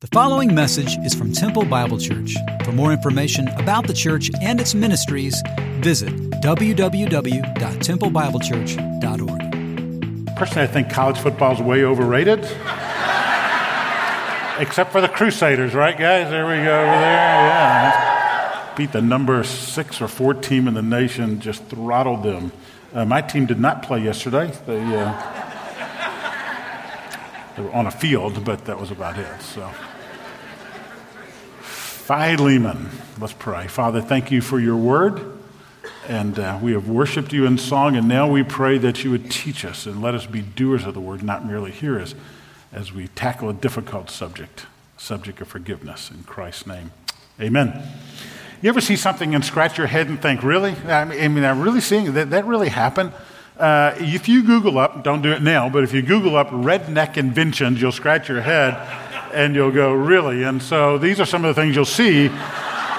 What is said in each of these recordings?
The following message is from Temple Bible Church. For more information about the church and its ministries, visit www.templebiblechurch.org. Personally, I think college football is way overrated. Except for the Crusaders, right, guys? There we go over there. Yeah. Beat the number six or four team in the nation, just throttled them. Uh, my team did not play yesterday. They, uh, they were on a field, but that was about it. So. Philemon. Let's pray. Father, thank you for your word. And uh, we have worshiped you in song, and now we pray that you would teach us and let us be doers of the word, not merely hearers, as we tackle a difficult subject, subject of forgiveness. In Christ's name, amen. You ever see something and scratch your head and think, really? I mean, I'm really seeing that, that really happened? Uh, if you Google up, don't do it now, but if you Google up redneck inventions, you'll scratch your head and you'll go, really? And so these are some of the things you'll see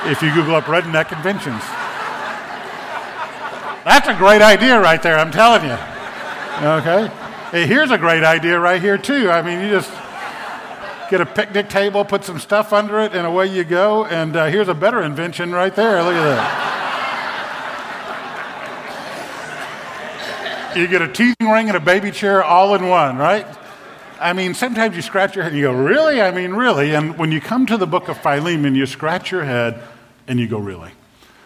if you Google up redneck inventions. That's a great idea right there, I'm telling you. Okay? Hey, here's a great idea right here, too. I mean, you just get a picnic table, put some stuff under it, and away you go. And uh, here's a better invention right there. Look at that. You get a teething ring and a baby chair all in one, right? I mean, sometimes you scratch your head and you go, Really? I mean, really? And when you come to the book of Philemon, you scratch your head and you go, Really?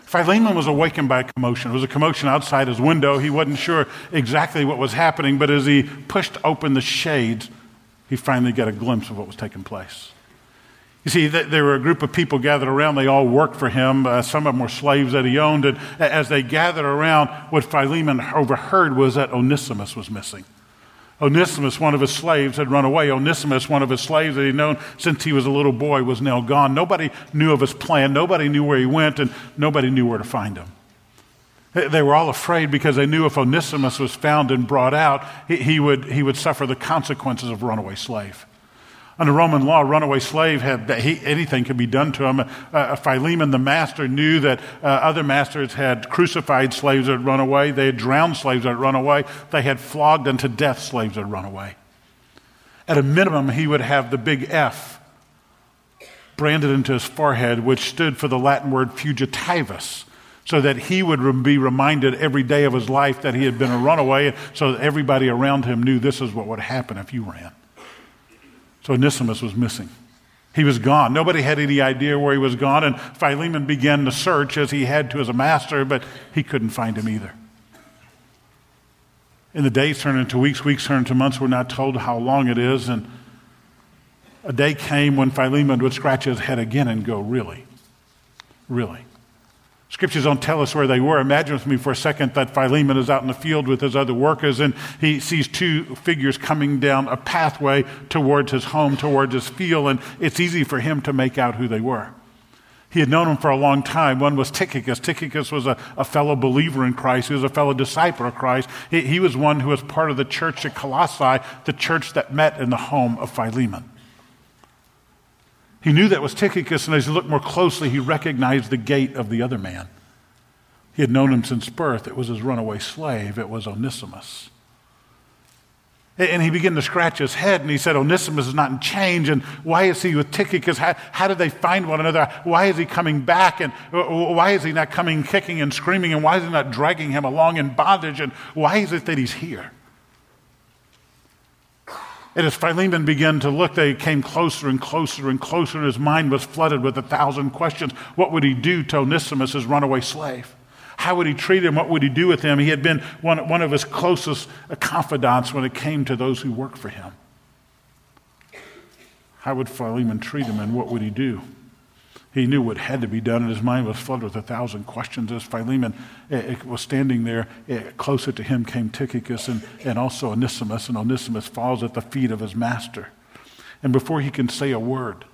Philemon was awakened by a commotion. It was a commotion outside his window. He wasn't sure exactly what was happening, but as he pushed open the shades, he finally got a glimpse of what was taking place. You see, there were a group of people gathered around. They all worked for him. Uh, some of them were slaves that he owned. And as they gathered around, what Philemon overheard was that Onesimus was missing. Onesimus, one of his slaves, had run away. Onesimus, one of his slaves that he'd known since he was a little boy, was now gone. Nobody knew of his plan. Nobody knew where he went, and nobody knew where to find him. They were all afraid because they knew if Onesimus was found and brought out, he, would, he would suffer the consequences of runaway slave. Under Roman law, a runaway slave had he, anything could be done to him. Uh, Philemon, the master, knew that uh, other masters had crucified slaves that had run away. They had drowned slaves that had run away. They had flogged unto death slaves that had run away. At a minimum, he would have the big F branded into his forehead, which stood for the Latin word fugitivus, so that he would be reminded every day of his life that he had been a runaway, so that everybody around him knew this is what would happen if you ran. So Onesimus was missing. He was gone. Nobody had any idea where he was gone, and Philemon began to search as he had to as a master, but he couldn't find him either. And the days turned into weeks, weeks turned into months. We're not told how long it is. And a day came when Philemon would scratch his head again and go, Really? Really? Scriptures don't tell us where they were. Imagine with me for a second that Philemon is out in the field with his other workers and he sees two figures coming down a pathway towards his home, towards his field, and it's easy for him to make out who they were. He had known them for a long time. One was Tychicus. Tychicus was a, a fellow believer in Christ. He was a fellow disciple of Christ. He, he was one who was part of the church at Colossae, the church that met in the home of Philemon. He knew that was Tychicus, and as he looked more closely, he recognized the gait of the other man. He had known him since birth. It was his runaway slave, it was Onesimus. And he began to scratch his head and he said, Onesimus is not in change. And why is he with Tychicus? How, how did they find one another? Why is he coming back? And uh, uh, why is he not coming kicking and screaming? And why is he not dragging him along in bondage? And why is it that he's here? And as Philemon began to look, they came closer and closer and closer, and his mind was flooded with a thousand questions. What would he do to Onesimus, his runaway slave? How would he treat him? What would he do with him? He had been one, one of his closest confidants when it came to those who worked for him. How would Philemon treat him, and what would he do? He knew what had to be done, and his mind was flooded with a thousand questions. As Philemon eh, eh, was standing there, eh, closer to him came Tychicus and, and also Onesimus, and Onesimus falls at the feet of his master. And before he can say a word,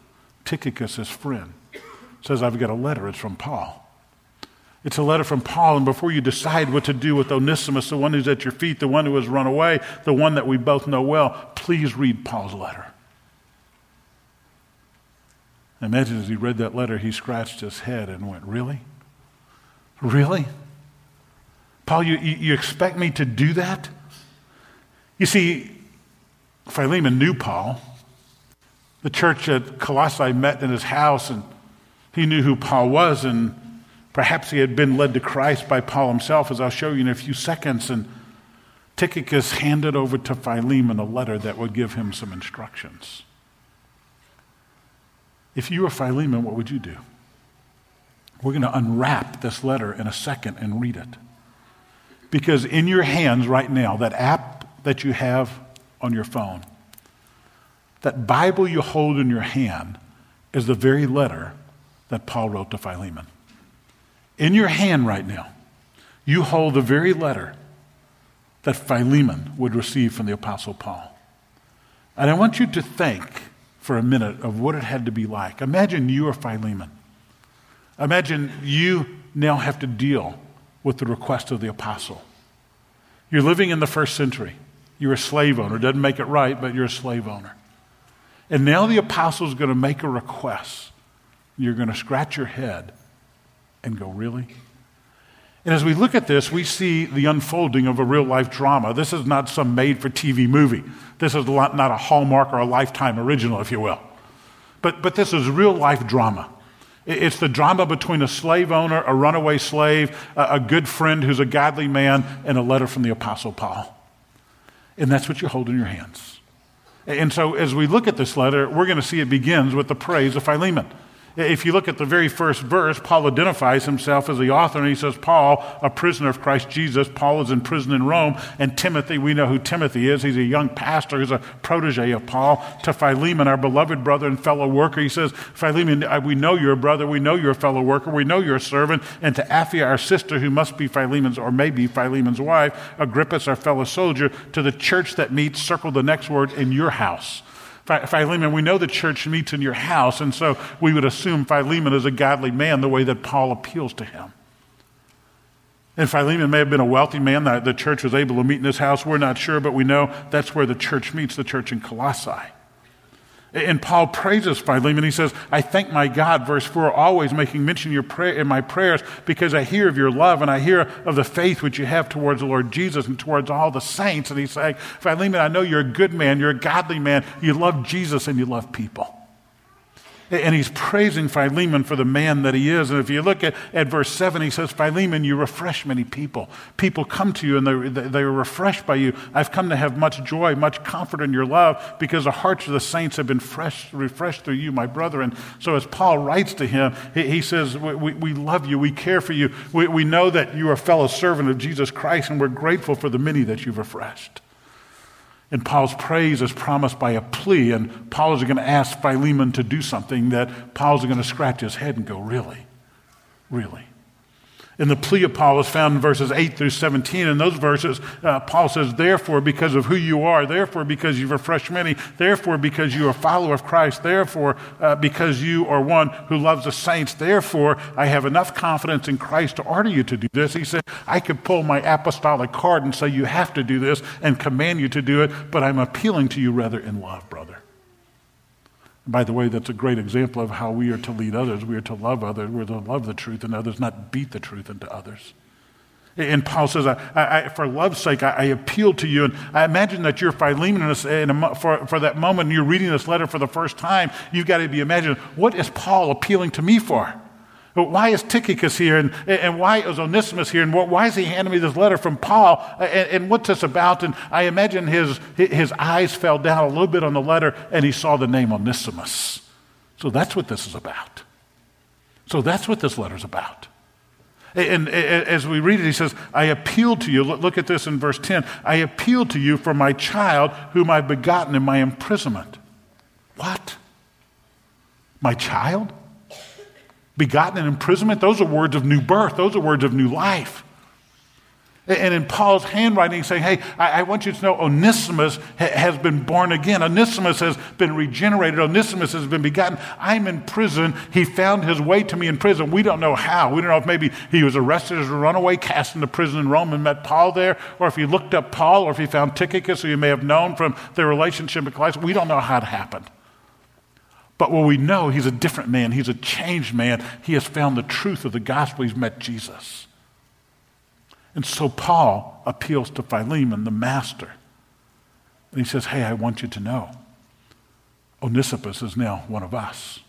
Tychicus, his friend, says, I've got a letter. It's from Paul. It's a letter from Paul, and before you decide what to do with Onesimus, the one who's at your feet, the one who has run away, the one that we both know well, please read Paul's letter. I imagine as he read that letter, he scratched his head and went, Really? Really? Paul, you, you expect me to do that? You see, Philemon knew Paul. The church at Colossae met in his house, and he knew who Paul was, and perhaps he had been led to Christ by Paul himself, as I'll show you in a few seconds. And Tychicus handed over to Philemon a letter that would give him some instructions. If you were Philemon, what would you do? We're going to unwrap this letter in a second and read it. Because in your hands right now, that app that you have on your phone, that Bible you hold in your hand is the very letter that Paul wrote to Philemon. In your hand right now, you hold the very letter that Philemon would receive from the Apostle Paul. And I want you to think for a minute of what it had to be like. Imagine you are Philemon. Imagine you now have to deal with the request of the apostle. You're living in the first century. You're a slave owner. Doesn't make it right, but you're a slave owner. And now the apostle is going to make a request. You're going to scratch your head and go, Really? And as we look at this, we see the unfolding of a real life drama. This is not some made for TV movie. This is not a Hallmark or a Lifetime original, if you will. But, but this is real life drama. It's the drama between a slave owner, a runaway slave, a good friend who's a godly man, and a letter from the Apostle Paul. And that's what you hold in your hands. And so as we look at this letter, we're going to see it begins with the praise of Philemon. If you look at the very first verse, Paul identifies himself as the author, and he says, Paul, a prisoner of Christ Jesus. Paul is in prison in Rome. And Timothy, we know who Timothy is. He's a young pastor, he's a protege of Paul. To Philemon, our beloved brother and fellow worker, he says, Philemon, uh, we know you're a brother, we know you're a fellow worker, we know you're a servant. And to Apphia, our sister, who must be Philemon's or may be Philemon's wife, Archippus, our fellow soldier, to the church that meets, circle the next word, in your house. Philemon, we know the church meets in your house, and so we would assume Philemon is a godly man the way that Paul appeals to him. And Philemon may have been a wealthy man that the church was able to meet in his house. We're not sure, but we know that's where the church meets, the church in Colossae. And Paul praises Philemon. He says, I thank my God, verse 4, always making mention your prayer, in my prayers because I hear of your love and I hear of the faith which you have towards the Lord Jesus and towards all the saints. And he's saying, Philemon, I know you're a good man, you're a godly man, you love Jesus and you love people. And he's praising Philemon for the man that he is. And if you look at, at verse 7, he says, Philemon, you refresh many people. People come to you and they're, they're refreshed by you. I've come to have much joy, much comfort in your love because the hearts of the saints have been fresh, refreshed through you, my brother. And so as Paul writes to him, he, he says, we, we, we, love you, we care for you. We, we know that you are a fellow servant of Jesus Christ and we're grateful for the many that you've refreshed. And Paul's praise is promised by a plea, and Paul is going to ask Philemon to do something that Paul's going to scratch his head and go, Really? Really? And the plea of Paul is found in verses 8 through 17. In those verses, uh, Paul says, Therefore, because of who you are, therefore, because you've refreshed many, therefore, because you are a follower of Christ, therefore, uh, because you are one who loves the saints, therefore, I have enough confidence in Christ to order you to do this. He said, I could pull my apostolic card and say, You have to do this and command you to do it, but I'm appealing to you rather in love, brother. By the way, that's a great example of how we are to lead others. We are to love others. We're to love the truth in others, not beat the truth into others. And Paul says, I, I, for love's sake, I, I, appeal to you. And I imagine that you're Philemon in a, for, for that moment, you're reading this letter for the first time. You've got to be imagining, what is Paul appealing to me for? Why is Tychicus here? And, and why is Onesimus here? And why is he handing me this letter from Paul? And, and what's this about? And I imagine his, his eyes fell down a little bit on the letter and he saw the name Onesimus. So that's what this is about. So that's what this letter is about. And, and as we read it, he says, I appeal to you. Look at this in verse 10. I appeal to you for my child whom I've begotten in my imprisonment. What? My child? Begotten in imprisonment, those are words of new birth, those are words of new life. And in Paul's handwriting, saying, Hey, I, want you to know Onesimus ha- has been born again. Onesimus has been regenerated. Onesimus has been begotten. I'm in prison. He found his way to me in prison. We don't know how. We don't know if maybe he was arrested as a runaway, cast into prison in Rome, and met Paul there, or if he looked up Paul, or if he found Tychicus, who you may have known from their relationship with Christ. We don't know how it happened. But what we know, he's a different man. He's a changed man. He has found the truth of the gospel. He's met Jesus. And so Paul appeals to Philemon, the master. And he says, Hey, I want you to know. Onesimus is now one of us.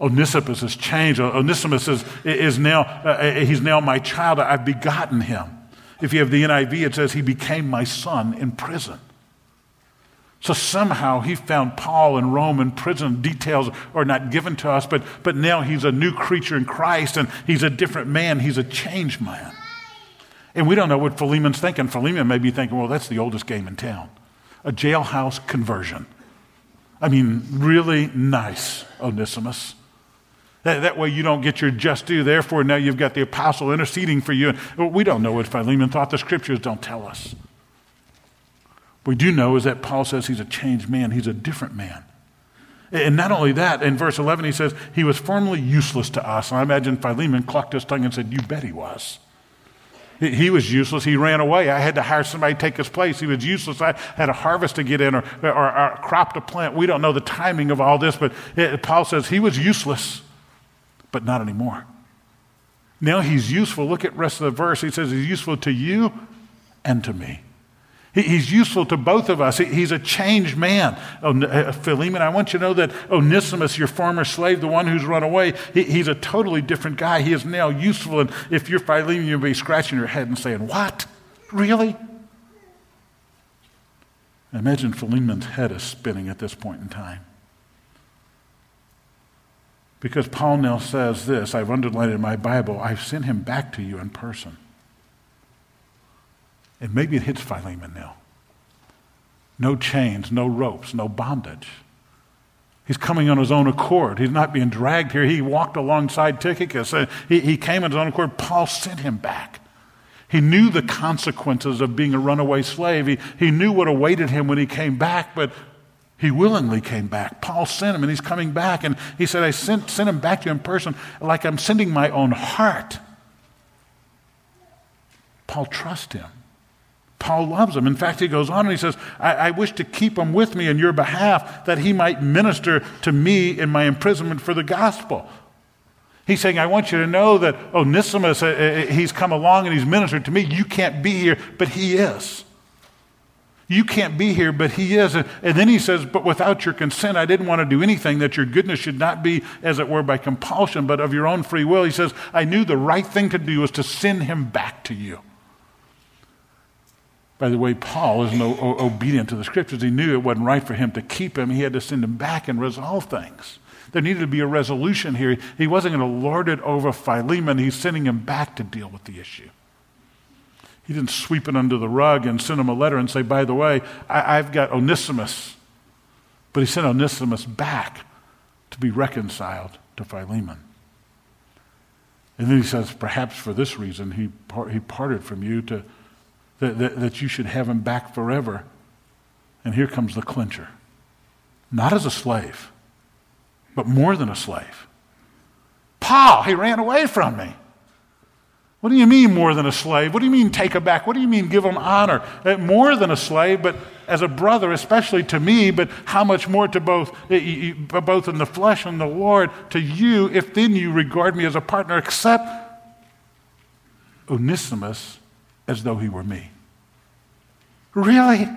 Onesimus has changed. Onesimus is, is now, uh, he's now my child. I've begotten him. If you have the NIV, it says he became my son in prison. So somehow he found Paul in Rome in prison. Details are not given to us, but, but now he's a new creature in Christ and he's a different man. He's a changed man. And we don't know what Philemon's thinking. Philemon may be thinking, well, that's the oldest game in town a jailhouse conversion. I mean, really nice, Onesimus. That, that, way you don't get your just due. Therefore, now you've got the apostle interceding for you. And We don't know what Philemon thought. The scriptures don't tell us. What we do know is that Paul says he's a changed man, he's a different man. And not only that, in verse 11, he says, he was formerly useless to us. And I imagine Philemon clucked his tongue and said, You bet he was. He was useless. He ran away. I had to hire somebody to take his place. He was useless. I had a harvest to get in or, or, or a crop to plant. We don't know the timing of all this, but it, Paul says he was useless, but not anymore. Now he's useful. Look at rest of the verse. He says he's useful to you and to me. He's useful to both of us. He's a changed man. Uh, Philemon, I want you to know that Onesimus, your former slave, the one who's run away, he's a totally different guy. He is now useful. And if you're Philemon, you'll be scratching your head and saying, What? Really? Imagine Philemon's head is spinning at this point in time. Because Paul now says this, I've underlined it in my Bible, I've sent him back to you in person. And maybe it hits Philemon now. No chains, no ropes, no bondage. He's coming on his own accord. He's not being dragged here. He walked alongside Tychicus. Uh, he, he came on his own accord. Paul sent him back. He knew the consequences of being a runaway slave. He, he knew what awaited him when he came back, but he willingly came back. Paul sent him, and he's coming back. And he said, I sent, sent him back to you in person like I'm sending my own heart. Paul trusts him. Paul loves him. In fact, he goes on and he says, I, I, wish to keep him with me in your behalf that he might minister to me in my imprisonment for the gospel. He's saying, I want you to know that Onesimus, uh, uh, he's come along and he's ministered to me. You can't be here, but he is. You can't be here, but he is. And then he says, But without your consent, I didn't want to do anything that your goodness should not be, as it were, by compulsion, but of your own free will. He says, I knew the right thing to do was to send him back to you. By the way, Paul is no, obedient to the scriptures. He knew it wasn't right for him to keep him. He had to send him back and resolve things. There needed to be a resolution here. He wasn't going to lord it over Philemon. He's sending him back to deal with the issue. He didn't sweep it under the rug and send him a letter and say, by the way, I, I've got Onesimus. But he sent Onesimus back to be reconciled to Philemon. And then he says, perhaps for this reason, he, par- he parted from you to that, that, that you should have him back forever. And here comes the clincher not as a slave, but more than a slave. Paul, he ran away from me. What do you mean more than a slave? What do you mean take him back? What do you mean give him honor? Uh, more than a slave, but as a brother, especially to me, but how much more to both, both in the flesh and the Lord, to you, if then you regard me as a partner, except Onesimus as though he were me. Really?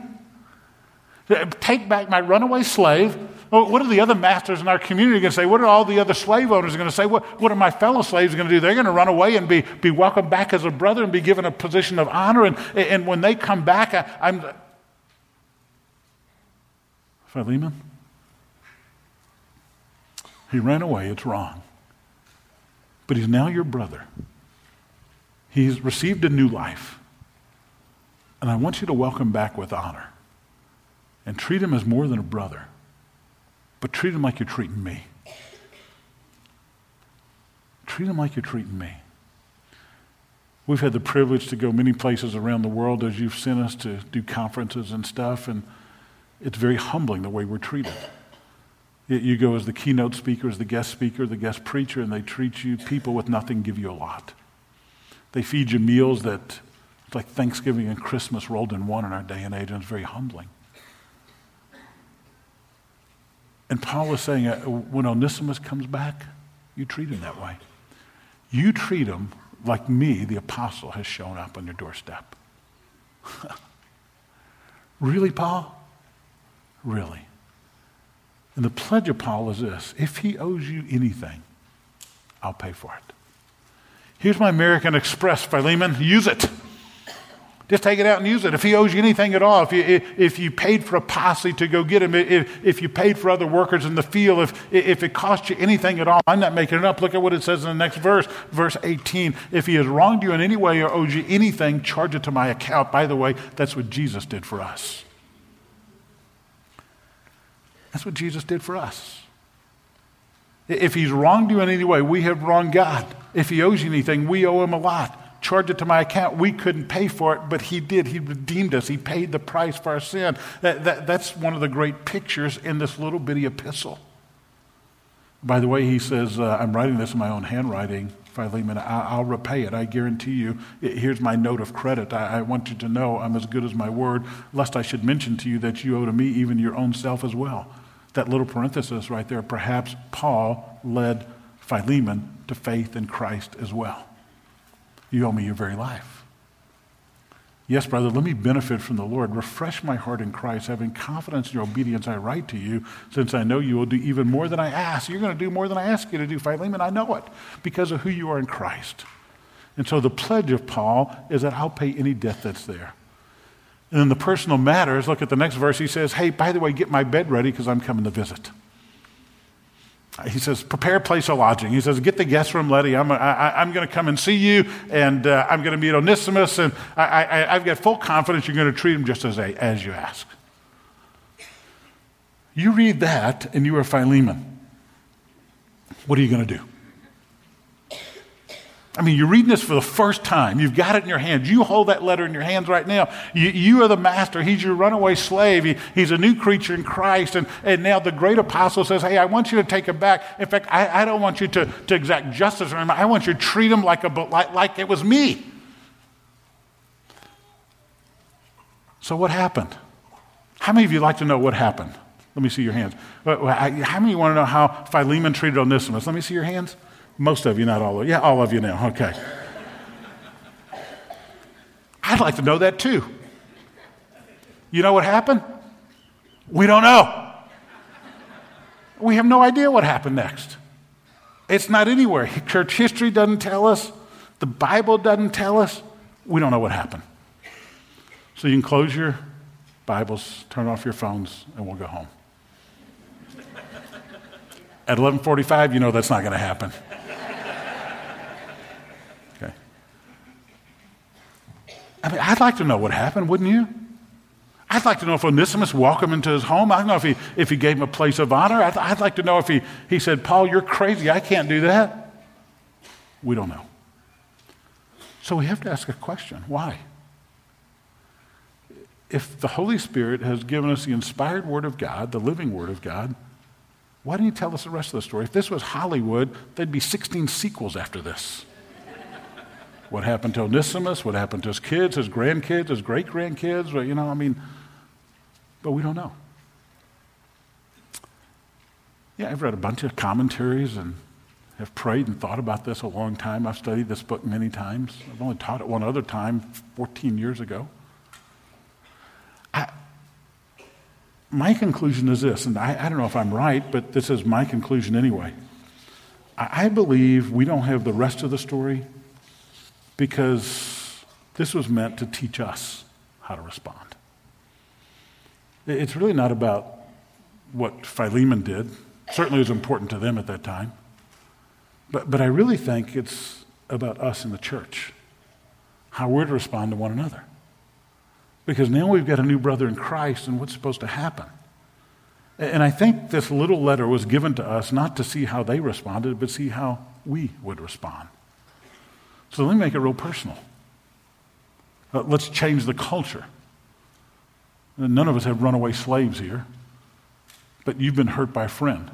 Take back my runaway slave. Oh, what are the other masters in our community going to say? What are all the other slave owners going to say? What, what are my fellow slaves going to do? They're going to run away and be, be welcomed back as a brother and be given a position of honor. And, and when they come back, I, I'm. Philemon? He ran away. It's wrong. But he's now your brother. He's received a new life. And I want you to welcome back with honor and treat him as more than a brother, but treat him like you're treating me. Treat him like you're treating me. We've had the privilege to go many places around the world as you've sent us to do conferences and stuff, and it's very humbling the way we're treated. You go as the keynote speaker, as the guest speaker, the guest preacher, and they treat you, people with nothing give you a lot. They feed you meals that it's like Thanksgiving and Christmas rolled in one in our day and age, and it's very humbling. And Paul is saying, uh, when Onesimus comes back, you treat him that way. You treat him like me, the apostle, has shown up on your doorstep. really, Paul? Really? And the pledge of Paul is this if he owes you anything, I'll pay for it. Here's my American Express, Philemon, use it. Just take it out and use it. If he owes you anything at all, if you, if you paid for a posse to go get him, if, if you paid for other workers in the field, if, if it cost you anything at all, I'm not making it up. Look at what it says in the next verse, verse 18. If he has wronged you in any way or owes you anything, charge it to my account. By the way, that's what Jesus did for us. That's what Jesus did for us. If he's wronged you in any way, we have wronged God. If he owes you anything, we owe him a lot charge it to my account. We couldn't pay for it, but He did. He redeemed us. He paid the price for our sin. That, that, that's one of the great pictures in this little bitty epistle. By the way, he says, uh, I'm writing this in my own handwriting, Philemon. I, will repay it. I guarantee you. Here's my note of credit. I, I want you to know I'm as good as my word, lest I should mention to you that you owe to me even your own self as well. That little parenthesis right there, perhaps Paul led Philemon to faith in Christ as well. You owe me your very life. Yes, brother, let me benefit from the Lord. Refresh my heart in Christ. Having confidence in your obedience, I write to you, since I know you will do even more than I ask. You're going to do more than I ask you to do, Philemon. I know it because of who you are in Christ. And so the pledge of Paul is that I'll pay any debt that's there. And in the personal matters, look at the next verse. He says, Hey, by the way, get my bed ready because I'm coming to visit he says, prepare a place of lodging. He says, get the guest room ready. I'm, I, am going to come and see you, and uh, I'm going to meet Onesimus, and I, I, I've got full confidence you're going to treat him just as, as you ask. You read that, and you are Philemon. What are you going to do? I mean, you're reading this for the first time. You've got it in your hands. You hold that letter in your hands right now. You, you are the master. He's your runaway slave. He, he's a new creature in Christ. And, and now the great apostle says, Hey, I want you to take him back. In fact, I, I don't want you to, to exact justice on him. I want you to treat him like, a, like, like it was me. So, what happened? How many of you like to know what happened? Let me see your hands. How many of you want to know how Philemon treated Onesimus? Let me see your hands. Most of you, not all of you. Yeah, all of you now. Okay. I'd like to know that too. You know what happened? We don't know. We have no idea what happened next. It's not anywhere. Church history doesn't tell us, the Bible doesn't tell us. We don't know what happened. So you can close your Bibles, turn off your phones, and we'll go home. At 11:45, you know that's not going to happen. I mean, I'd like to know what happened, wouldn't you? I'd like to know if Onesimus welcomed him into his home. I don't know if he, if he gave him a place of honor. I'd, I'd like to know if he, he said, Paul, you're crazy. I can't do that. We don't know. So we have to ask a question why? If the Holy Spirit has given us the inspired Word of God, the living Word of God, why didn't he tell us the rest of the story? If this was Hollywood, there'd be 16 sequels after this. What happened to Onesimus? What happened to his kids, his grandkids, his great grandkids? You know, I mean, but we don't know. Yeah, I've read a bunch of commentaries and have prayed and thought about this a long time. I've studied this book many times. I've only taught it one other time 14 years ago. I, my conclusion is this, and I, I, don't know if I'm right, but this is my conclusion anyway. I, I believe we don't have the rest of the story because this was meant to teach us how to respond. It's really not about what Philemon did. Certainly it was important to them at that time. But, but I really think it's about us in the church, how we're to respond to one another. Because now we've got a new brother in Christ, and what's supposed to happen? And I think this little letter was given to us not to see how they responded, but see how we would respond. So let me make it real personal. Uh, let's change the culture. None of us have runaway slaves here, but you've been hurt by a friend.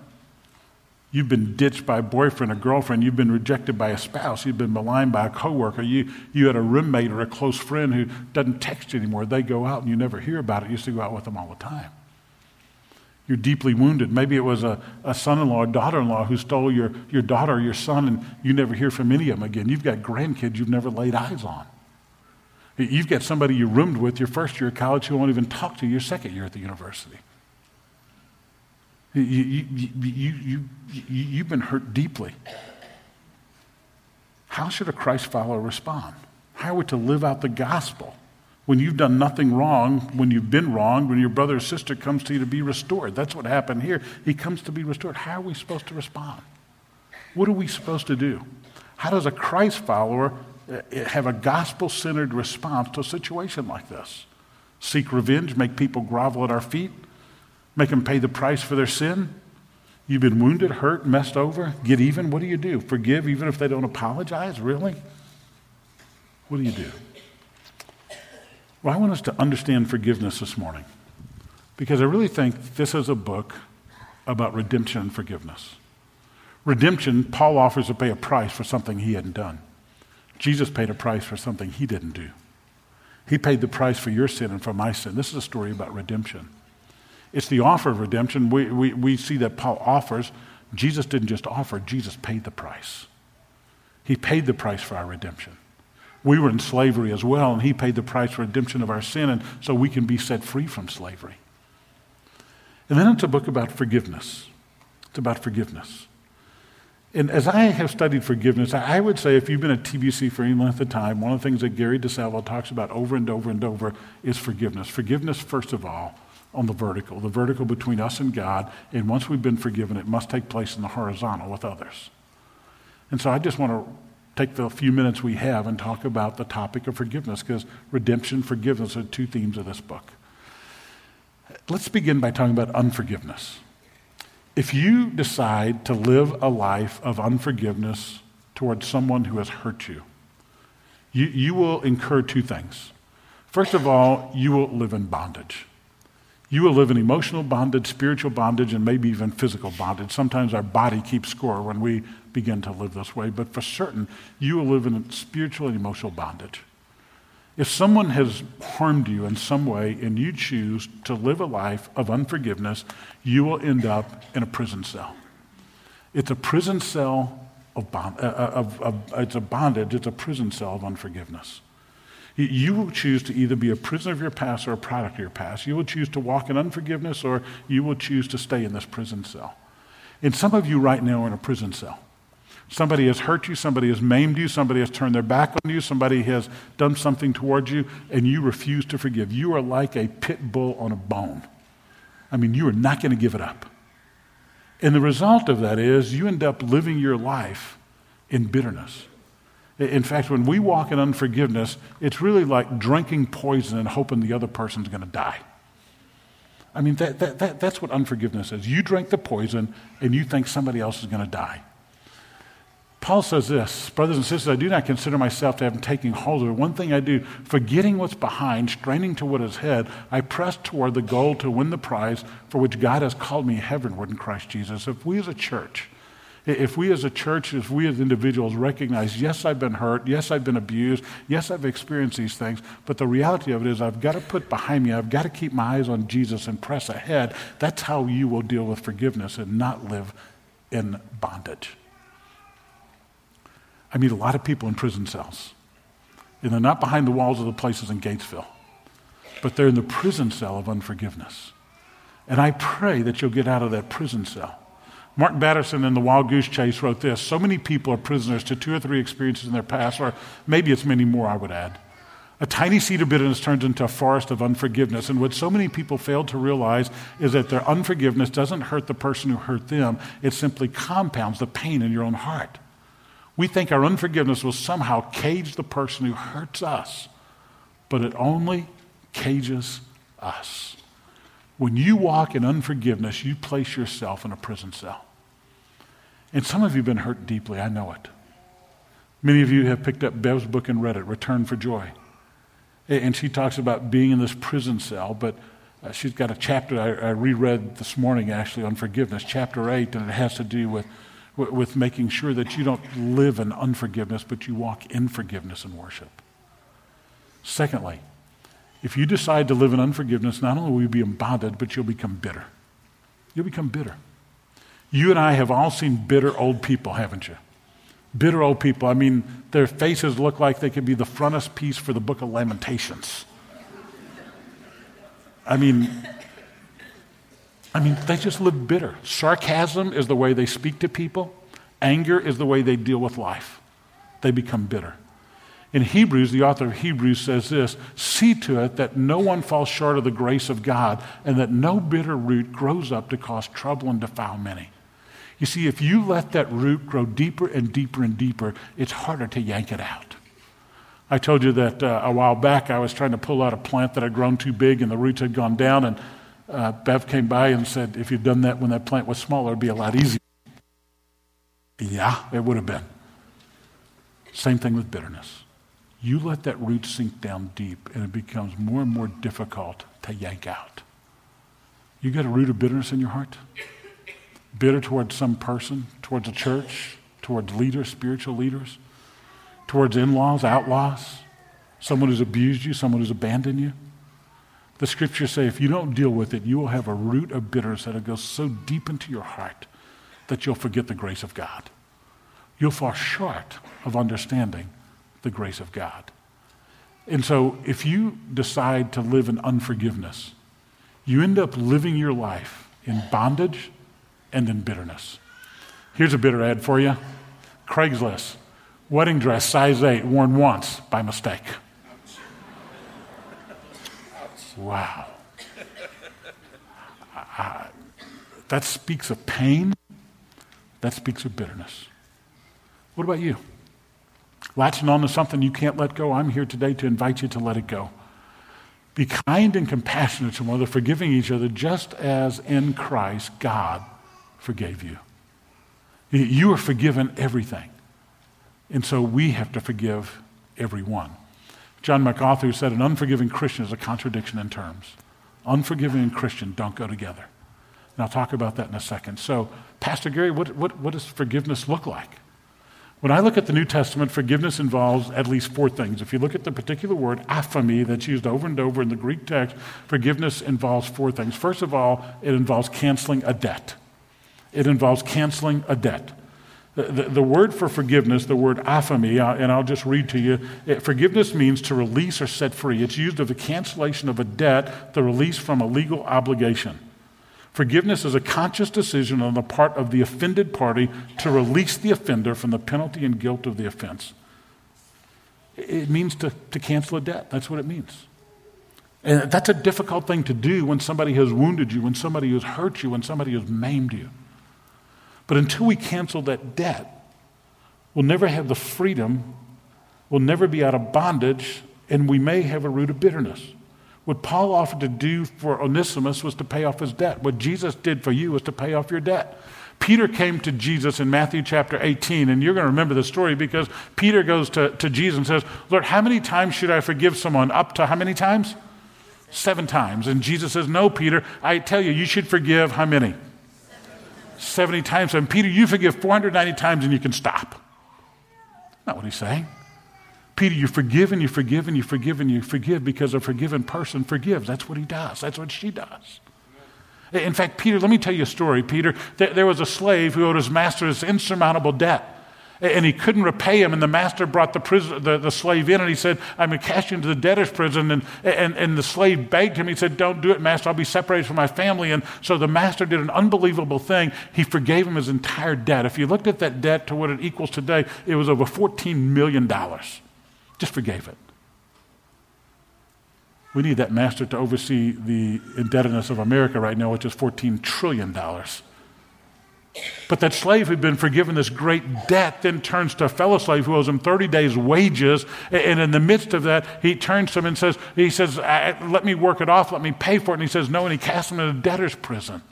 You've been ditched by a boyfriend or girlfriend. You've been rejected by a spouse. You've been maligned by a coworker. You, you had a roommate or a close friend who doesn't text you anymore. They go out and you never hear about it. You used to go out with them all the time. You're deeply wounded. Maybe it was a, a son in law or daughter in law who stole your, your daughter or your son, and you never hear from any of them again. You've got grandkids you've never laid eyes on. You've got somebody you roomed with your first year of college who won't even talk to you your second year at the university. You, you, you, you, you've been hurt deeply. How should a Christ follower respond? How are we to live out the gospel? When you've done nothing wrong, when you've been wrong, when your brother or sister comes to you to be restored. That's what happened here. He comes to be restored. How are we supposed to respond? What are we supposed to do? How does a Christ follower uh, have a gospel centered response to a situation like this? Seek revenge, make people grovel at our feet, make them pay the price for their sin? You've been wounded, hurt, messed over, get even. What do you do? Forgive even if they don't apologize? Really? What do you do? Well, I want us to understand forgiveness this morning because I really think this is a book about redemption and forgiveness. Redemption, Paul offers to pay a price for something he hadn't done. Jesus paid a price for something he didn't do. He paid the price for your sin and for my sin. This is a story about redemption. It's the offer of redemption. We, we, we see that Paul offers. Jesus didn't just offer, Jesus paid the price. He paid the price for our redemption. We were in slavery as well, and He paid the price for redemption of our sin, and so we can be set free from slavery. And then it's a book about forgiveness. It's about forgiveness. And as I have studied forgiveness, I would say if you've been at TBC for any length of time, one of the things that Gary DeSalvo talks about over and over and over is forgiveness. Forgiveness, first of all, on the vertical, the vertical between us and God. And once we've been forgiven, it must take place in the horizontal with others. And so I just want to take the few minutes we have and talk about the topic of forgiveness because redemption, forgiveness are two themes of this book. Let's begin by talking about unforgiveness. If you decide to live a life of unforgiveness towards someone who has hurt you, you, you will incur two things. First of all, you will live in bondage. You will live in emotional bondage, spiritual bondage, and maybe even physical bondage. Sometimes our body keeps score when we begin to live this way, but for certain, you will live in spiritual and emotional bondage. If someone has harmed you in some way and you choose to live a life of unforgiveness, you will end up in a prison cell. It's a prison cell of, bond, uh, uh of, of, it's a bondage, it's a prison cell of unforgiveness. You will choose to either be a prisoner of your past or a product of your past. You will choose to walk in unforgiveness or you will choose to stay in this prison cell. And some of you right now are in a prison cell. Somebody has hurt you, somebody has maimed you, somebody has turned their back on you, somebody has done something towards you, and you refuse to forgive. You are like a pit bull on a bone. I mean, you are not going to give it up. And the result of that is you end up living your life in bitterness. In fact, when we walk in unforgiveness, it's really like drinking poison and hoping the other person's going to die. I mean, that, that, that, that's what unforgiveness is. You drink the poison and you think somebody else is going to die. Paul says this Brothers and sisters, I do not consider myself to have taken hold of it. One thing I do, forgetting what's behind, straining to what is ahead, I press toward the goal to win the prize for which God has called me heavenward in Christ Jesus. If we as a church, if we as a church, if we as individuals recognize, yes, I've been hurt, yes, I've been abused, yes, I've experienced these things, but the reality of it is I've got to put behind me, I've got to keep my eyes on Jesus and press ahead. That's how you will deal with forgiveness and not live in bondage. I meet a lot of people in prison cells. And they're not behind the walls of the places in Gatesville, but they're in the prison cell of unforgiveness. And I pray that you'll get out of that prison cell. Mark Batterson in The Wild Goose Chase wrote this So many people are prisoners to two or three experiences in their past, or maybe it's many more, I would add. A tiny seed of bitterness turns into a forest of unforgiveness. And what so many people fail to realize is that their unforgiveness doesn't hurt the person who hurt them, it simply compounds the pain in your own heart. We think our unforgiveness will somehow cage the person who hurts us, but it only cages us. When you walk in unforgiveness, you place yourself in a prison cell. And some of you have been hurt deeply, I know it. Many of you have picked up Bev's book and read it, Return for Joy. And she talks about being in this prison cell, but uh, she's got a chapter I, I reread this morning actually on forgiveness, chapter 8, and it has to do with with making sure that you don't live in unforgiveness, but you walk in forgiveness and worship. Secondly, if you decide to live in unforgiveness, not only will you be embodied, but you'll become bitter. You'll become bitter. You and I have all seen bitter old people, haven't you? Bitter old people. I mean, their faces look like they could be the frontispiece for the book of Lamentations. I mean, I mean, they just live bitter. Sarcasm is the way they speak to people, anger is the way they deal with life. They become bitter. In Hebrews, the author of Hebrews says this See to it that no one falls short of the grace of God, and that no bitter root grows up to cause trouble and defile many. You see, if you let that root grow deeper and deeper and deeper, it's harder to yank it out. I told you that uh, a while back I was trying to pull out a plant that had grown too big and the roots had gone down, and uh, Bev came by and said, If you'd done that when that plant was smaller, it'd be a lot easier. Yeah, it would have been. Same thing with bitterness. You let that root sink down deep, and it becomes more and more difficult to yank out. You got a root of bitterness in your heart? Bitter towards some person, towards a church, towards leaders, spiritual leaders, towards in laws, outlaws, someone who's abused you, someone who's abandoned you. The scriptures say if you don't deal with it, you will have a root of bitterness that'll go so deep into your heart that you'll forget the grace of God. You'll fall short of understanding the grace of God. And so if you decide to live in unforgiveness, you end up living your life in bondage and in bitterness. Here's a bitter ad for you Craigslist. Wedding dress, size 8, worn once by mistake. Wow. That speaks of pain. That speaks of bitterness. What about you? Latching on to something you can't let go, I'm here today to invite you to let it go. Be kind and compassionate to one another, forgiving each other, just as in Christ God forgave you. You are forgiven everything. And so we have to forgive everyone. John MacArthur said an unforgiving Christian is a contradiction in terms. Unforgiving and Christian don't go together. And I'll talk about that in a second. So, Pastor Gary, what, what, what does forgiveness look like? When I look at the New Testament, forgiveness involves at least four things. If you look at the particular word, aphiemi, that's used over and over in the Greek text, forgiveness involves four things. First of all, it involves canceling a debt it involves canceling a debt. The, the, the, word for forgiveness, the word uh, and I'll just read to you it, forgiveness means to release or set free. It's used of the cancellation of a debt, the release from a legal obligation. Forgiveness is a conscious decision on the part of the offended party to release the offender from the penalty and guilt of the offense. It means to, to cancel a debt. That's what it means. And that's a difficult thing to do when somebody has wounded you, when somebody has hurt you, when somebody has maimed you. But until we cancel that debt, we'll never have the freedom, we'll never be out of bondage, and we may have a root of bitterness. What Paul offered to do for Onesimus was to pay off his debt. What Jesus did for you was to pay off your debt. Peter came to Jesus in Matthew chapter 18, and you're going to remember the story because Peter goes to, to Jesus and says, Lord, how many times should I forgive someone? Up to how many times? Seven times. And Jesus says, No, Peter, I tell you, you should forgive how many? 70 times. And Peter, you forgive 490 times and you can stop. Not what he's saying. Peter, you forgive and you forgive and you forgive and you forgive because a forgiven person forgives. That's what he does. That's what she does. In fact, Peter, let me tell you a story, Peter. There was a slave who owed his master this insurmountable debt and he couldn't repay him. And the master brought the, prison, the, the slave in and he said, I'm going to cast you into the debtor's prison. And, and, and the slave begged him. He said, Don't do it, master. I'll be separated from my family. And so the master did an unbelievable thing. He forgave him his entire debt. If you looked at that debt to what it equals today, it was over $14 million. Just forgave it. We need that master to oversee the indebtedness of America right now, which is $14 trillion. But that slave who'd been forgiven this great debt then turns to a fellow slave who owes him 30 days' wages. And in the midst of that, he turns to him and says, he says, let me work it off, let me pay for it. And he says, no, and he casts him in a debtor's prison.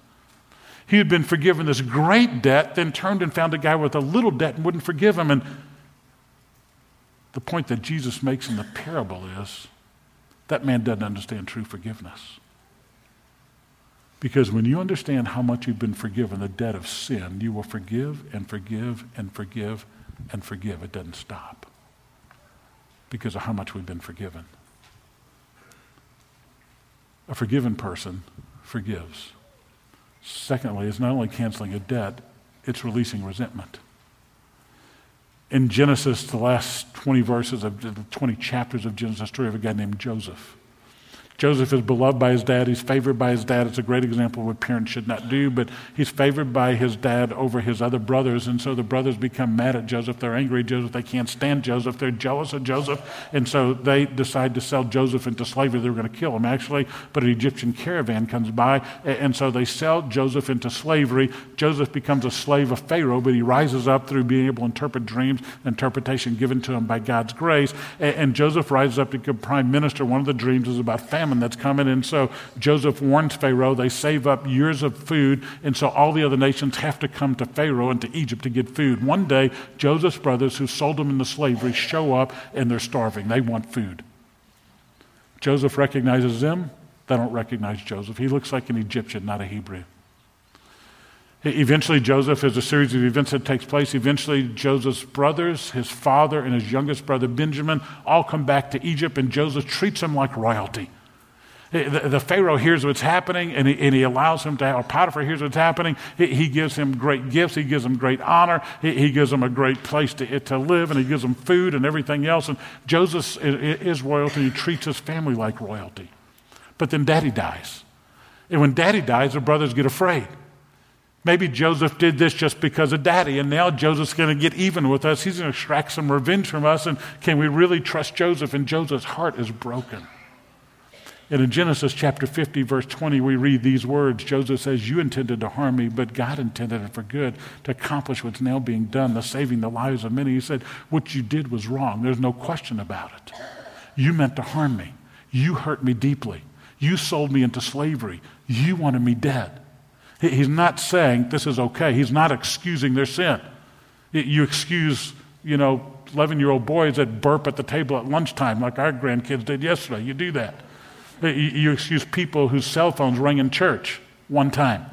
He had been forgiven this great debt, then turned and found a guy with a little debt and wouldn't forgive him. And the point that Jesus makes in the parable is that man doesn't understand true forgiveness. Because when you understand how much you've been forgiven, the debt of sin, you will forgive and forgive and forgive and forgive. It doesn't stop because of how much we've been forgiven. A forgiven person forgives. Secondly, it's not only canceling a debt, it's releasing resentment. In Genesis, the last 20 verses of the 20 chapters of Genesis, the story of a guy named Joseph. Joseph is beloved by his dad. He's favored by his dad. It's a great example of what parents should not do, but he's favored by his dad over his other brothers. And so the brothers become mad at Joseph. They're angry at Joseph. They can't stand Joseph. They're jealous of Joseph. And so they decide to sell Joseph into slavery. They were going to kill him, actually, but an Egyptian caravan comes by. And so they sell Joseph into slavery. Joseph becomes a slave of Pharaoh, but he rises up through being able to interpret dreams, interpretation given to him by God's grace. And Joseph rises up to become prime minister. One of the dreams is about famine famine that's coming. And so Joseph warns Pharaoh. They save up years of food. And so all the other nations have to come to Pharaoh and to Egypt to get food. One day, Joseph's brothers who sold him into slavery show up and they're starving. They want food. Joseph recognizes them. They don't recognize Joseph. He looks like an Egyptian, not a Hebrew. Eventually, Joseph has a series of events that takes place. Eventually, Joseph's brothers, his father, and his youngest brother Benjamin all come back to Egypt, and Joseph treats them like royalty. The, the Pharaoh hears what's happening and he, and he, allows him to, or Potiphar hears what's happening. He, he gives him great gifts. He gives him great honor. He, he, gives him a great place to, to live and he gives him food and everything else. And Joseph is royalty. He treats his family like royalty. But then daddy dies. And when daddy dies, the brothers get afraid. Maybe Joseph did this just because of daddy, and now Joseph's going to get even with us. He's going to extract some revenge from us. And can we really trust Joseph? And Joseph's heart is broken. And in Genesis chapter 50, verse 20, we read these words Joseph says, You intended to harm me, but God intended it for good to accomplish what's now being done, the saving the lives of many. He said, What you did was wrong. There's no question about it. You meant to harm me. You hurt me deeply. You sold me into slavery. You wanted me dead. He's not saying this is okay. He's not excusing their sin. You excuse, you know, 11 year old boys that burp at the table at lunchtime like our grandkids did yesterday. You do that. You excuse people whose cell phones ring in church one time.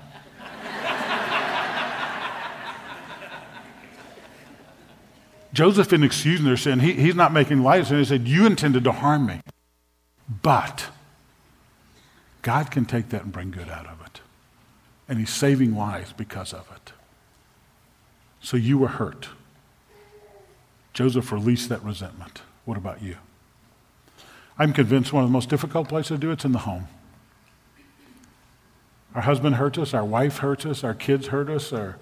Joseph isn't excusing their sin. He, he's not making light of sin. He said, You intended to harm me. But God can take that and bring good out of it. And He's saving lives because of it. So you were hurt. Joseph released that resentment. What about you? I'm convinced one of the most difficult places to do it's in the home. Our husband hurts us, our wife hurts us, our kids hurt us, our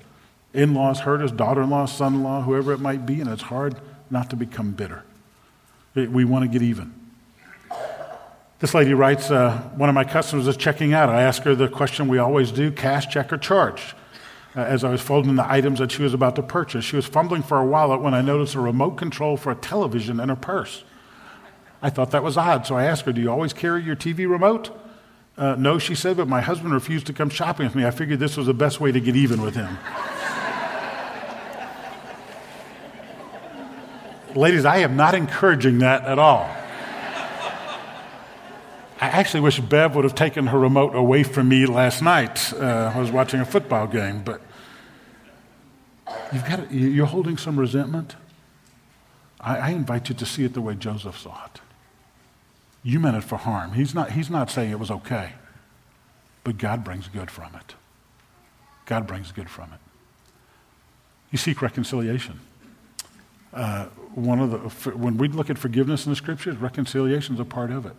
in laws hurt us, daughter in law, son in law, whoever it might be, and it's hard not to become bitter. We want to get even. This lady writes uh, One of my customers is checking out. I asked her the question we always do cash, check, or charge. Uh, as I was folding the items that she was about to purchase, she was fumbling for a wallet when I noticed a remote control for a television in her purse. I thought that was odd, so I asked her, Do you always carry your TV remote? Uh, no, she said, but my husband refused to come shopping with me. I figured this was the best way to get even with him. Ladies, I am not encouraging that at all. I actually wish Bev would have taken her remote away from me last night. Uh, I was watching a football game, but you've got you're holding some resentment. I, I invite you to see it the way Joseph saw it. You meant it for harm. He's not, he's not saying it was okay, but God brings good from it. God brings good from it. You seek reconciliation. Uh, one of the, when we look at forgiveness in the scriptures, reconciliation is a part of it.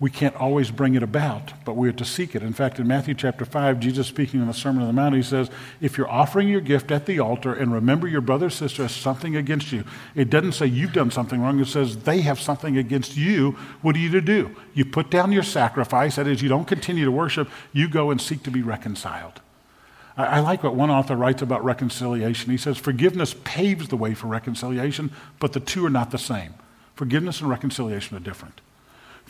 We can't always bring it about, but we are to seek it. In fact, in Matthew chapter 5, Jesus speaking in the Sermon on the Mount, he says, If you're offering your gift at the altar and remember your brother or sister has something against you, it doesn't say you've done something wrong. It says they have something against you. What are you to do? You put down your sacrifice, that is, you don't continue to worship, you go and seek to be reconciled. I, I like what one author writes about reconciliation. He says, Forgiveness paves the way for reconciliation, but the two are not the same. Forgiveness and reconciliation are different.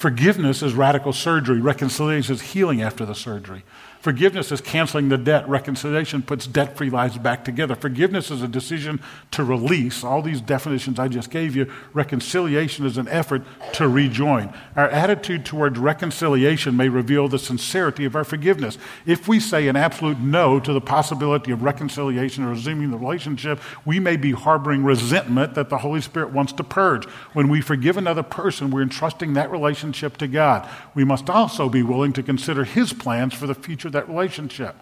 Forgiveness is radical surgery. Reconciliation is healing after the surgery. Forgiveness is canceling the debt. Reconciliation puts debt free lives back together. Forgiveness is a decision to release. All these definitions I just gave you. Reconciliation is an effort to rejoin. Our attitude towards reconciliation may reveal the sincerity of our forgiveness. If we say an absolute no to the possibility of reconciliation or resuming the relationship, we may be harboring resentment that the Holy Spirit wants to purge. When we forgive another person, we're entrusting that relationship to God. We must also be willing to consider His plans for the future that relationship.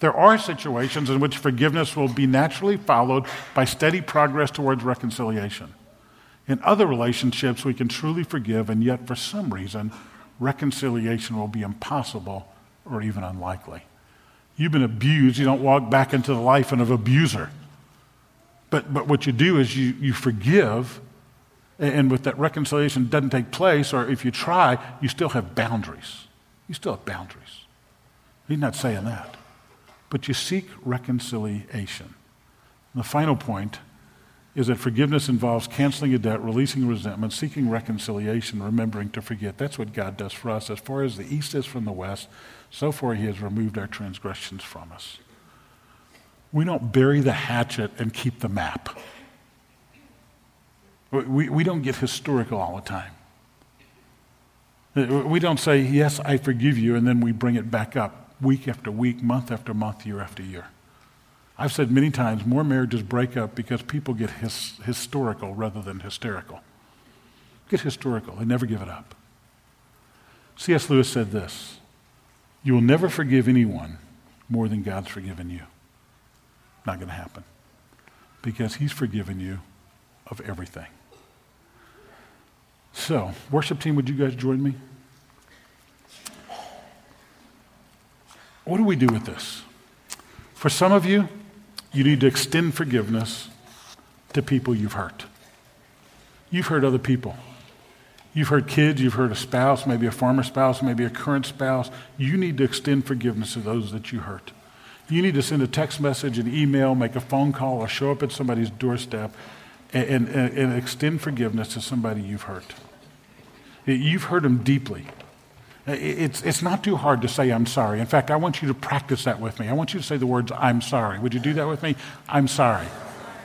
There are situations in which forgiveness will be naturally followed by steady progress towards reconciliation. In other relationships, we can truly forgive, and yet for some reason, reconciliation will be impossible or even unlikely. You've been abused, you don't walk back into the life of an abuser. But, but what you do is you, you forgive, and with that reconciliation doesn't take place, or if you try, you still have boundaries. You still have boundaries. He's not saying that. But you seek reconciliation. And the final point is that forgiveness involves canceling a debt, releasing resentment, seeking reconciliation, remembering to forget. That's what God does for us. As far as the east is from the west, so far He has removed our transgressions from us. We don't bury the hatchet and keep the map. We, we don't get historical all the time. We don't say, Yes, I forgive you, and then we bring it back up week after week, month after month, year after year. I've said many times more marriages break up because people get his, historical rather than hysterical. Get historical, they never give it up. C.S. Lewis said this You will never forgive anyone more than God's forgiven you. Not going to happen because He's forgiven you of everything. So, worship team, would you guys join me? What do we do with this? For some of you, you need to extend forgiveness to people you've hurt. You've hurt other people. You've hurt kids, you've hurt a spouse, maybe a former spouse, maybe a current spouse. You need to extend forgiveness to those that you hurt. You need to send a text message, an email, make a phone call, or show up at somebody's doorstep and, and, and extend forgiveness to somebody you've hurt. You've hurt them deeply. It's, it's not too hard to say, I'm sorry. In fact, I want you to practice that with me. I want you to say the words, I'm sorry. Would you do that with me? I'm sorry.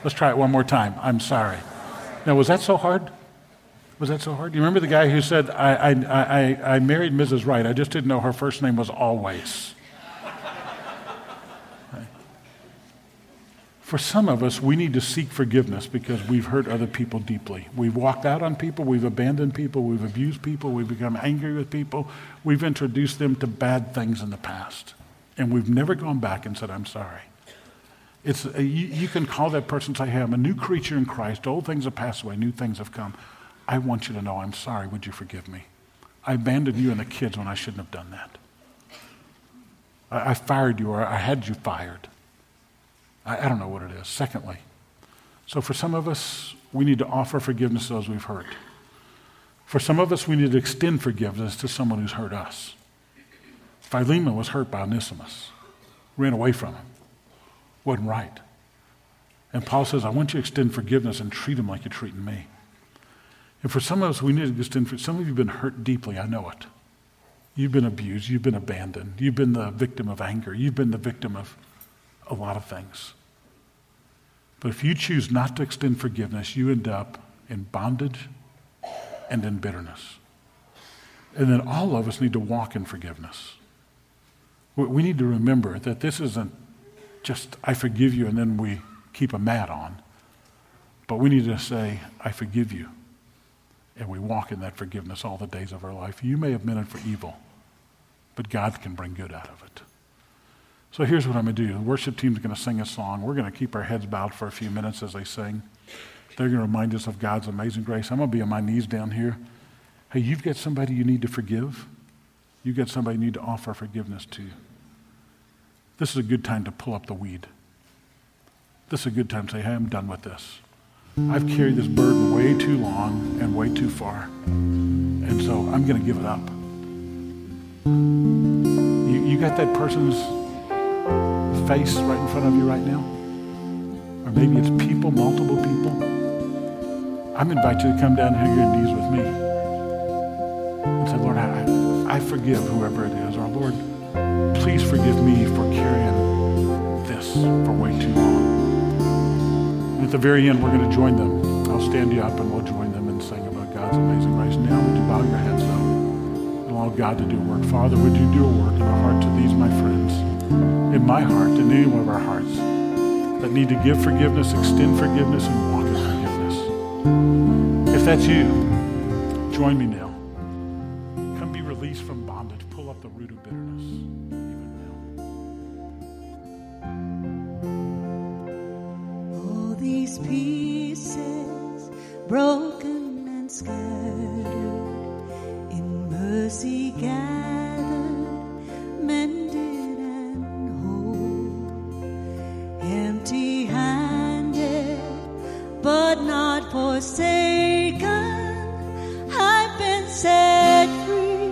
Let's try it one more time. I'm sorry. Now, was that so hard? Was that so hard? Do you remember the guy who said, I, I, I, I married Mrs. Wright. I just didn't know her first name was always. For some of us, we need to seek forgiveness because we've hurt other people deeply. We've walked out on people, we've abandoned people, we've abused people, we've become angry with people, we've introduced them to bad things in the past. And we've never gone back and said, I'm sorry. It's, uh, you, you, can call that person and say, Hey, I'm a new creature in Christ. Old things have passed away, new things have come. I want you to know I'm sorry. Would you forgive me? I abandoned you and the kids when I shouldn't have done that. I, I fired you or I had you fired. I, I don't know what it is. Secondly, so for some of us, we need to offer forgiveness to those we've hurt. For some of us, we need to extend forgiveness to someone who's hurt us. Philemon was hurt by Onesimus, ran away from him, wasn't right. And Paul says, I want you to extend forgiveness and treat him like you're treating me. And for some of us, we need to extend, forgiveness. some of you have been hurt deeply, I know it. You've been abused, you've been abandoned, you've been the victim of anger, you've been the victim of a lot of things. But if you choose not to extend forgiveness, you end up in bondage and in bitterness. And then all of us need to walk in forgiveness. We need to remember that this isn't just, I forgive you, and then we keep a mat on. But we need to say, I forgive you. And we walk in that forgiveness all the days of our life. You may have meant it for evil, but God can bring good out of it. So here's what I'm going to do. The worship team's going to sing a song. We're going to keep our heads bowed for a few minutes as they sing. They're going to remind us of God's amazing grace. I'm going to be on my knees down here. Hey, you've got somebody you need to forgive. You've got somebody you need to offer forgiveness to. This is a good time to pull up the weed. This is a good time to say, hey, I'm done with this. I've carried this burden way too long and way too far. And so I'm going to give it up. You, you got that person's face right in front of you right now? Or maybe it's people, multiple people. I'm inviting you to come down here on your knees with me and say, Lord, I, I forgive whoever it is. Or Lord, please forgive me for carrying this for way too long. And at the very end, we're going to join them. I'll stand you up and we'll join them and sing about God's amazing grace. Now, would you bow your heads though? And allow God to do a work. Father, would you do a work in the hearts of these, my friends? In my heart, in any one of our hearts, that need to give forgiveness, extend forgiveness, and walk in forgiveness. If that's you, join me now. was I've been set free.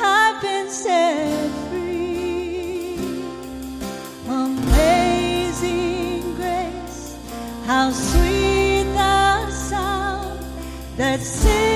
I've been set free. Amazing grace, how sweet the sound that saved.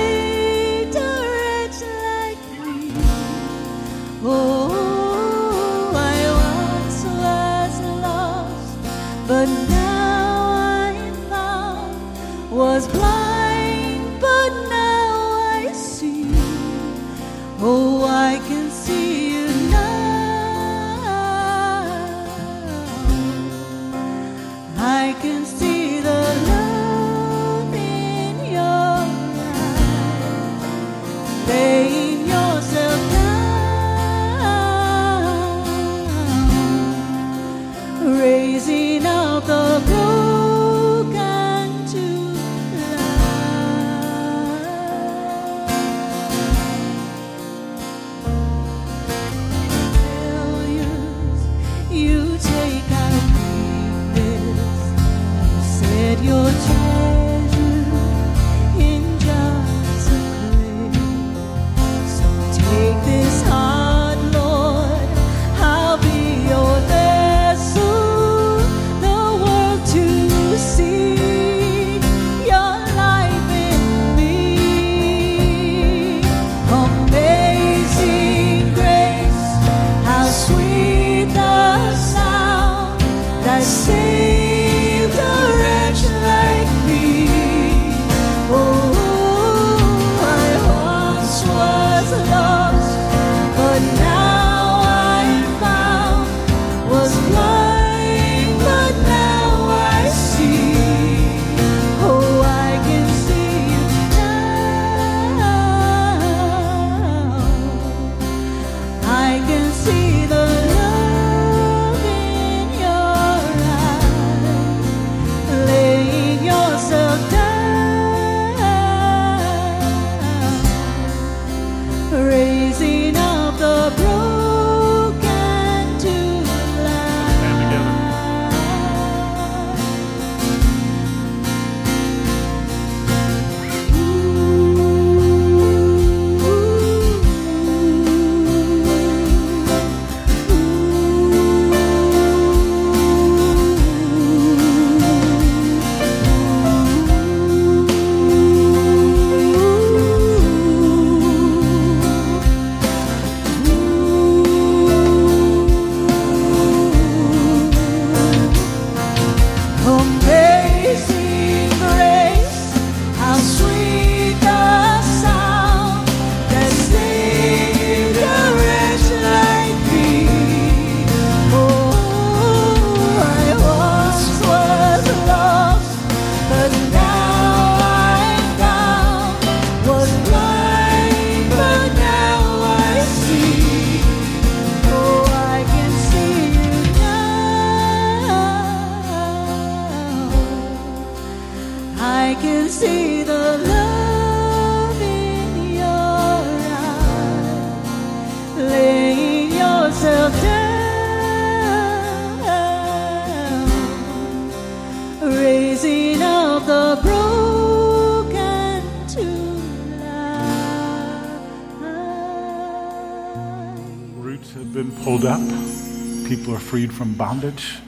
freed from bondage.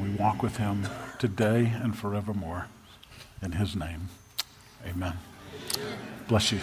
We walk with him today and forevermore. In his name, amen. Bless you.